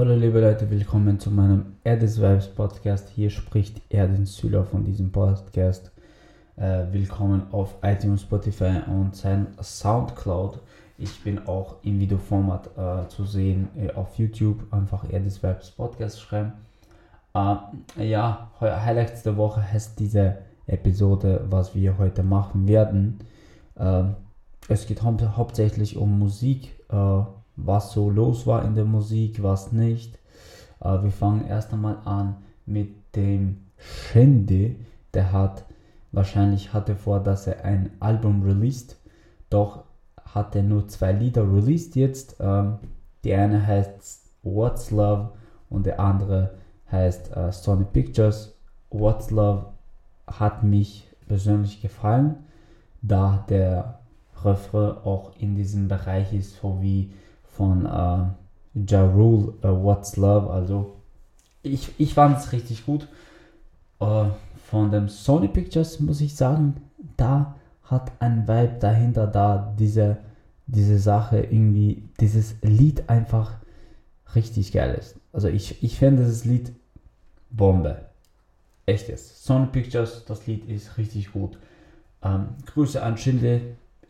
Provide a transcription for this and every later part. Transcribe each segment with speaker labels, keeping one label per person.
Speaker 1: Hallo liebe Leute, willkommen zu meinem Erdis Vibes Podcast. Hier spricht Erdin Süler von diesem Podcast. Äh, willkommen auf iTunes, Spotify und sein Soundcloud. Ich bin auch im Videoformat äh, zu sehen äh, auf YouTube. Einfach Erdis Vibes Podcast schreiben. Äh, ja, Highlights der Woche heißt diese Episode, was wir heute machen werden. Ähm, es geht hau hauptsächlich um Musik äh, was so los war in der Musik, was nicht. Äh, wir fangen erst einmal an mit dem Shindy. Der hat wahrscheinlich hatte vor, dass er ein Album released, doch hat er nur zwei Lieder released jetzt. Ähm, die eine heißt What's Love und der andere heißt äh, Sony Pictures. What's Love hat mich persönlich gefallen, da der Refrain auch in diesem Bereich ist, so wie von äh, Ja Rule, uh, What's Love. Also ich, ich fand es richtig gut. Uh, von dem Sony Pictures muss ich sagen, da hat ein Vibe dahinter, da diese, diese Sache irgendwie, dieses Lied einfach richtig geil ist. Also ich, ich finde dieses Lied Bombe. Echtes. Sony Pictures, das Lied ist richtig gut. Ähm, Grüße an Schilde,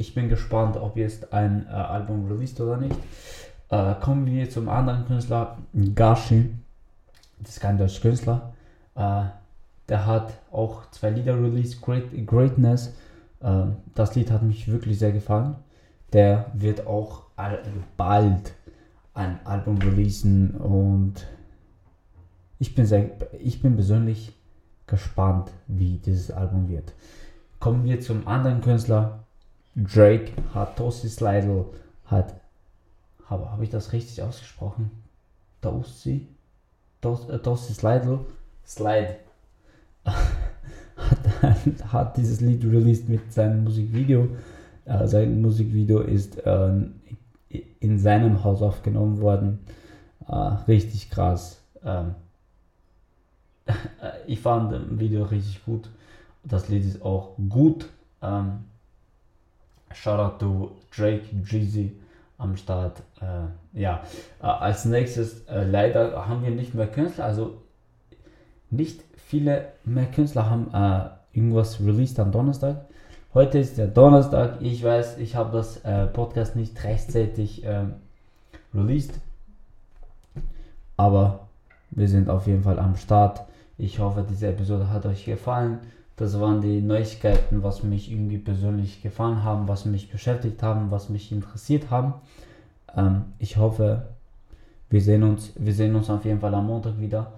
Speaker 1: ich bin gespannt, ob jetzt ein äh, Album released oder nicht. Äh, kommen wir zum anderen Künstler, Gashi. Das ist kein deutscher Künstler. Äh, der hat auch zwei Lieder released, Great, Greatness. Äh, das Lied hat mich wirklich sehr gefallen. Der wird auch bald ein Album releasen und ich bin, sehr, ich bin persönlich gespannt, wie dieses Album wird. Kommen wir zum anderen Künstler, Drake hat Tosi Slidle hat habe hab ich das richtig ausgesprochen? Tosi Tosi Slidle Slide hat, hat dieses Lied released mit seinem Musikvideo. Äh, sein Musikvideo ist äh, in seinem Haus aufgenommen worden. Äh, richtig krass. Ähm, ich fand das Video richtig gut. Das Lied ist auch gut. Ähm, Shoutout to Drake, Jeezy am Start. Äh, ja, äh, als nächstes, äh, leider haben wir nicht mehr Künstler, also nicht viele mehr Künstler haben äh, irgendwas released am Donnerstag. Heute ist der Donnerstag, ich weiß, ich habe das äh, Podcast nicht rechtzeitig ähm, released, aber wir sind auf jeden Fall am Start. Ich hoffe, diese Episode hat euch gefallen. Das waren die Neuigkeiten, was mich irgendwie persönlich gefallen haben, was mich beschäftigt haben, was mich interessiert haben. Ähm, ich hoffe, wir sehen uns, wir sehen uns auf jeden Fall am Montag wieder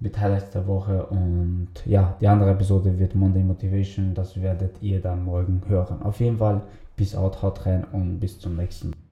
Speaker 1: mit Highlights der Woche und ja, die andere Episode wird Monday Motivation, das werdet ihr dann morgen hören. Auf jeden Fall, bis out, haut rein und bis zum nächsten Mal.